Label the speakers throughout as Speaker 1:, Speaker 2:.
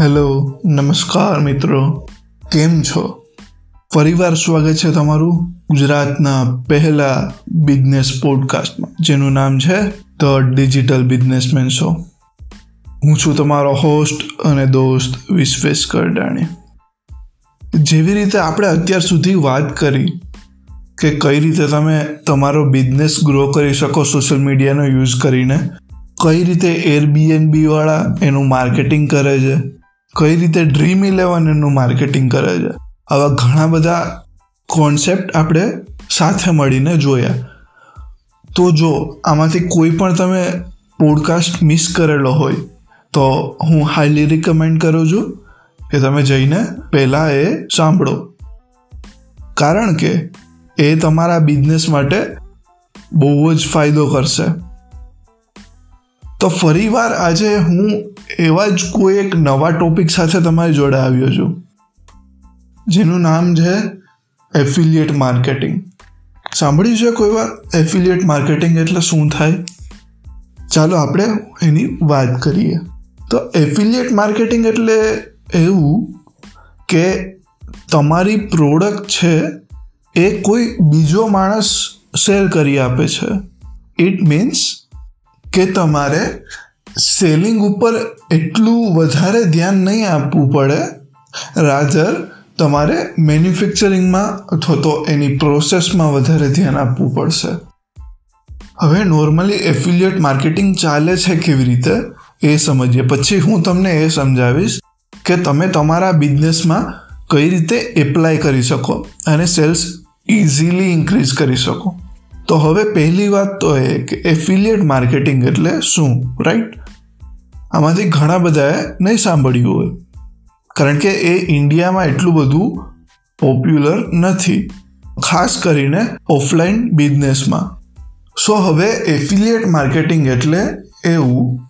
Speaker 1: Hello, નમસ્કાર મિત્રો. કેમ છો? ફરીવાર સ્વાગત છે તમારું ગુજરાતના પહેલા બિઝનેસ પોડકાસ્ટમાં, જેનું નામ છે ધ ડિજિટલ બિઝનેસમેન શો. હું છું તમારો હોસ્ટ અને દોસ્ત વિશ્વેશ કરડાણી. જેવી રીતે આપણે અત્યાર સુધી વાત કરી કે કઈ રીતે તમે તમારો બિઝનેસ ગ્રો કરી શકો સોશિયલ મીડિયાનો યુઝ કરીને, કઈ રીતે એરબીએનબી વાળા એનું માર્કેટિંગ કરે છે કઈ રીતે ડ્રીમ ઇલેવન એનું માર્કેટિંગ કરે છે? આવા ઘણા બધા કોન્સેપ્ટ આપણે સાથે મળીને જોયા. તો જો આમાંથી કોઈ પણ તમે પોડકાસ્ટ મિસ કરેલો હોય, તો હું હાઈલી રિકમેન્ડ કરું છું કે તમે જઈને પહેલાં એ સાંભળો. કારણ કે એ તમારા બિઝનેસ માટે બહુ જ ફાયદો કરશે. તો ફરીવાર આજે હું એવા જ કોઈ એક નવા ટોપિક સાથે તમારી જોડે આવ્યો છું, જેનું નામ છે એફિલિયેટ માર્કેટિંગ સાંભળ્યું છે કોઈ વાર એફિલિયેટ માર્કેટિંગ એટલે શું થાય? ચાલો આપણે એની વાત કરીએ. તો એફિલિયેટ માર્કેટિંગ એટલે એવું કે તમારી પ્રોડક્ટ છે એ કોઈ બીજો માણસ સેલ કરી આપે છે. ઇટ મીન્સ કે તમારે સેલિંગ ઉપર એટલું વધારે ધ્યાન નહીં આપવું પડે રાધર તમારે મેન્યુફેક્ચરિંગમાં અથવા તો એની પ્રોસેસમાં વધારે ધ્યાન આપવું પડશે. હવે નોર્મલી એફિલિયેટ માર્કેટિંગ ચાલે છે કેવી રીતે? એ સમજીએ. પછી હું તમને એ સમજાવીશ કે તમે તમારા બિઝનેસમાં કઈ રીતે એપ્લાય કરી શકો અને સેલ્સ ઇઝીલી ઇન્ક્રીઝ કરી શકો. તો હવે પહેલી વાત તો એ કે એફિલિયેટ માર્કેટિંગ એટલે શું રાઈટ આમાંથી ઘણા બધાએ નહીં સાંભળ્યું હોય. કારણ કે એ ઇન્ડિયામાં એટલું બધું પોપ્યુલર નથી, ખાસ કરીને ઓફલાઈન બિઝનેસમાં સો હવે એફિલિયેટ માર્કેટિંગ એટલે એવું.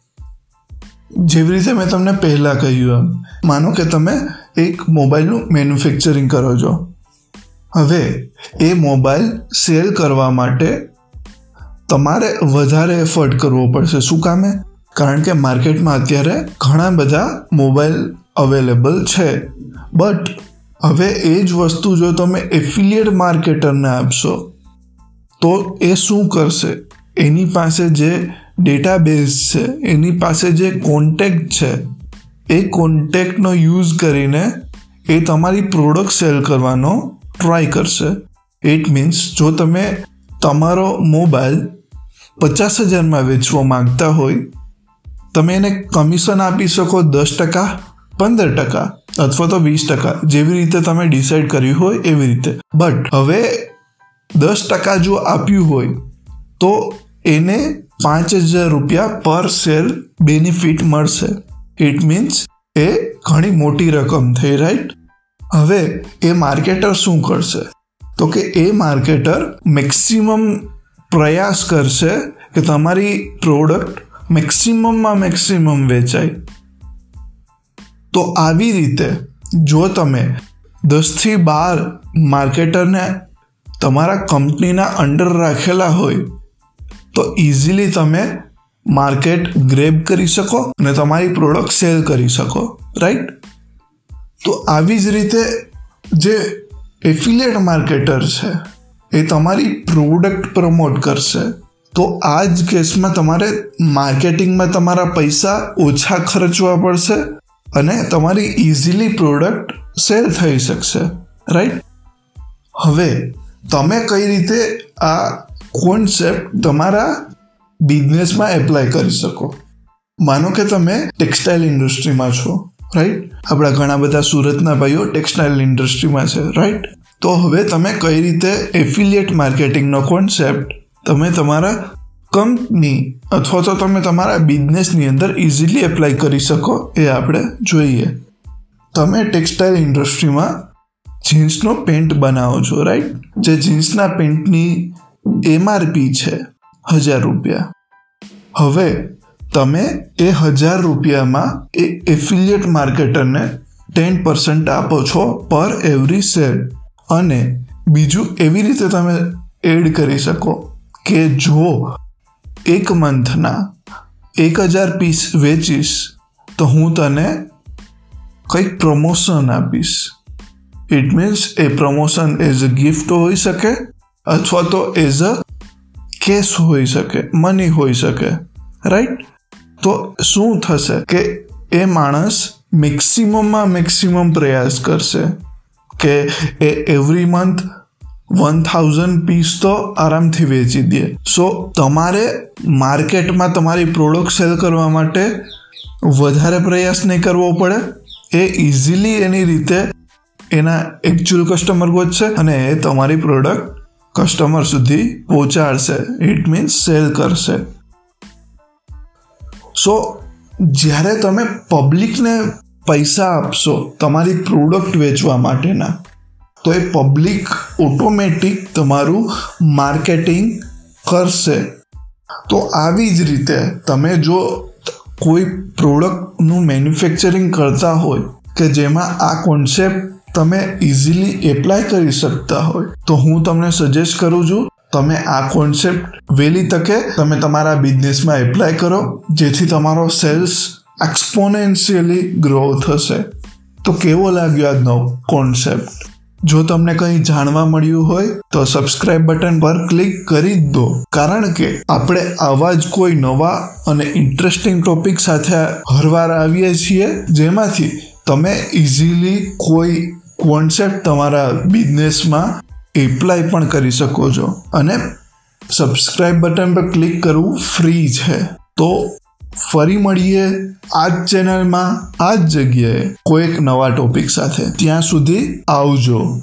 Speaker 1: જેવી રીતે મેં તમને પહેલાં કહ્યું એમ. માનો કે તમે એક મોબાઈલનું મેન્યુફેક્ચરિંગ કરો છો. હવે એ મોબાઈલ સેલ કરવા માટે તમારે વધારે એફર્ટ કરવો પડશે. શું કામે? કારણ કે માર્કેટમાં અત્યારે ઘણા બધા મોબાઈલ અવેલેબલ છે. બટ હવે એ જ વસ્તુ જો તમે એફિલિયેટ માર્કેટરને આપશો, તો એ શું કરશે? એની પાસે જે ડેટાબેઝ છે, એની પાસે જે કોન્ટેક્ટ છે, એ કોન્ટેક્ટનો યુઝ કરીને એ તમારી પ્રોડક્ટ સેલ કરવાનો ટ્રાય કરશે ઇટ મીન્સ જો તમે તમારો મોબાઈલ પચાસ હજારમાં વેચવા માંગતા હોય, તમે એને કમિશન આપી શકો દસ ટકા, પંદર ટકા અથવા તો વીસ ટકા, જેવી રીતે તમે ડિસાઇડ કર્યું હોય એવી રીતે. બટ હવે દસ ટકા જો આપ્યું હોય, તો એને પાંચ હજાર રૂપિયા પર સેલ બેનિફિટ મળશે. ઇટ મીન્સ એ ઘણી મોટી રકમ થઈ રાઈટ હવે એ માર્કેટર શું કરશે? તો કે એ માર્કેટર મેક્સિમમ પ્રયાસ કરશે કે તમારી પ્રોડક્ટ મેક્સિમમમાં મેક્સિમમ વેચાય. તો આવી રીતે જો તમે દસથી બાર માર્કેટરને તમારા કંપનીના અંડર રાખેલા હોય, તો ઇઝીલી તમે માર્કેટ ગ્રેબ કરી શકો અને તમારી પ્રોડક્ટ સેલ કરી શકો, રાઈટ? તો આવી જ રીતે જે એફિલિયેટ માર્કેટર છે, એ તમારી પ્રોડક્ટ પ્રમોટ કરશે. તો આ જ કેસમાં તમારે માર્કેટિંગમાં તમારા પૈસા ઓછા ખર્ચવા પડશે અને તમારી ઇઝીલી પ્રોડક્ટ સેલ થઈ શકશે. રાઈટ હવે, તમે કઈ રીતે આ કોન્સેપ્ટ તમારા બિઝનેસમાં એપ્લાય કરી શકો? માનો કે તમે ટેક્સટાઇલ ઇન્ડસ્ટ્રીમાં છો. રાઈટ આપણા ઘણા બધા સુરતના ભાઈઓ ટેક્સટાઇલ ઇન્ડસ્ટ્રીમાં છે. રાઈટ તો હવે તમે કઈ રીતે એફિલિયેટ માર્કેટિંગનો કોન્સેપ્ટ તમે તમારા કંપની અથવા તો તમે તમારા બિઝનેસની અંદર ઇઝીલી એપ્લાય કરી શકો એ આપણે જોઈએ. તમે ટેક્સટાઇલ ઇન્ડસ્ટ્રીમાં જીન્સનો પેન્ટ બનાવો છો. રાઈટ જે જીન્સના પેન્ટની એમઆરપી છે, હજાર રૂપિયા. હવે તમે એ હજાર રૂપિયામાં એ એફિલિયેટ માર્કેટરને ટેન પર્સન્ટ આપો છો પર એવરી સેલ અને બીજું એવી રીતે તમે એડ કરી શકો કે જો એક મંથના એક હજાર પીસ વેચીશ, તો હું તને કંઈક પ્રમોશન આપીશ. ઇટ મીન્સ એ પ્રમોશન એઝ અ ગિફ્ટ હોઈ શકે અથવા તો એઝ અ કેશ હોઈ શકે મની હોઈ શકે રાઈટ તો શું થશે કે એ માણસ મેક્સિમમમાં મેક્સિમમ પ્રયાસ કરશે કે એ every month one thousand piece તો આરામથી વેચી દે. સો તમારે માર્કેટમાં તમારી પ્રોડક્ટ સેલ કરવા માટે વધારે પ્રયાસ નહીં કરવો પડે. એ ઇઝીલી એની રીતે એના એકચ્યુઅલ કસ્ટમર ગોતશે અને એ તમારી પ્રોડક્ટ કસ્ટમર સુધી પહોંચાડશે. ઇટ મીન્સ સેલ કરશે. સો જ્યારે તમે પબ્લિકને પૈસા આપશો તમારી પ્રોડક્ટ વેચવા માટેના, તો એ પબ્લિક ઓટોમેટિક તમારું માર્કેટિંગ કરશે. તો આવી જ રીતે તમે જો કોઈ પ્રોડક્ટનું મેન્યુફેક્ચરિંગ કરતા હોય કે જેમાં આ કોન્સેપ્ટ તમે ઇઝીલી એપ્લાય કરી શકતા હોય, તો હું તમને સજેસ્ટ કરું છું તમે આ કોન્સેપ્ટ વહેલી તકે તમે તમારા બિઝનેસમાં એપ્લાય કરો, જેથી તમારો સેલ્સ એક્સપોનેન્શિયલી ગ્રો થશે. તો કેવો લાગ્યો આજનો કોન્સેપ્ટ જો તમને કંઈ જાણવા મળ્યું હોય, તો સબસ્ક્રાઇબ બટન પર ક્લિક કરી જ દો. કારણ કે આપણે આવા જ કોઈ નવા અને ઇન્ટરેસ્ટિંગ ટોપિક સાથે હરવાર આવીએ છીએ, જેમાંથી તમે ઇઝીલી કોઈ કોન્સેપ્ટ તમારા બિઝનેસમાં એપ્લાય પણ કરી શકો છો. અને સબસ્ક્રાઇબ બટન પર ક્લિક કરવું ફ્રી છે. તો ફરી મળીએ આ જ ચેનલમાં આ જ જગ્યાએ કોઈક નવા ટોપિક સાથે. ત્યાં સુધી આવજો.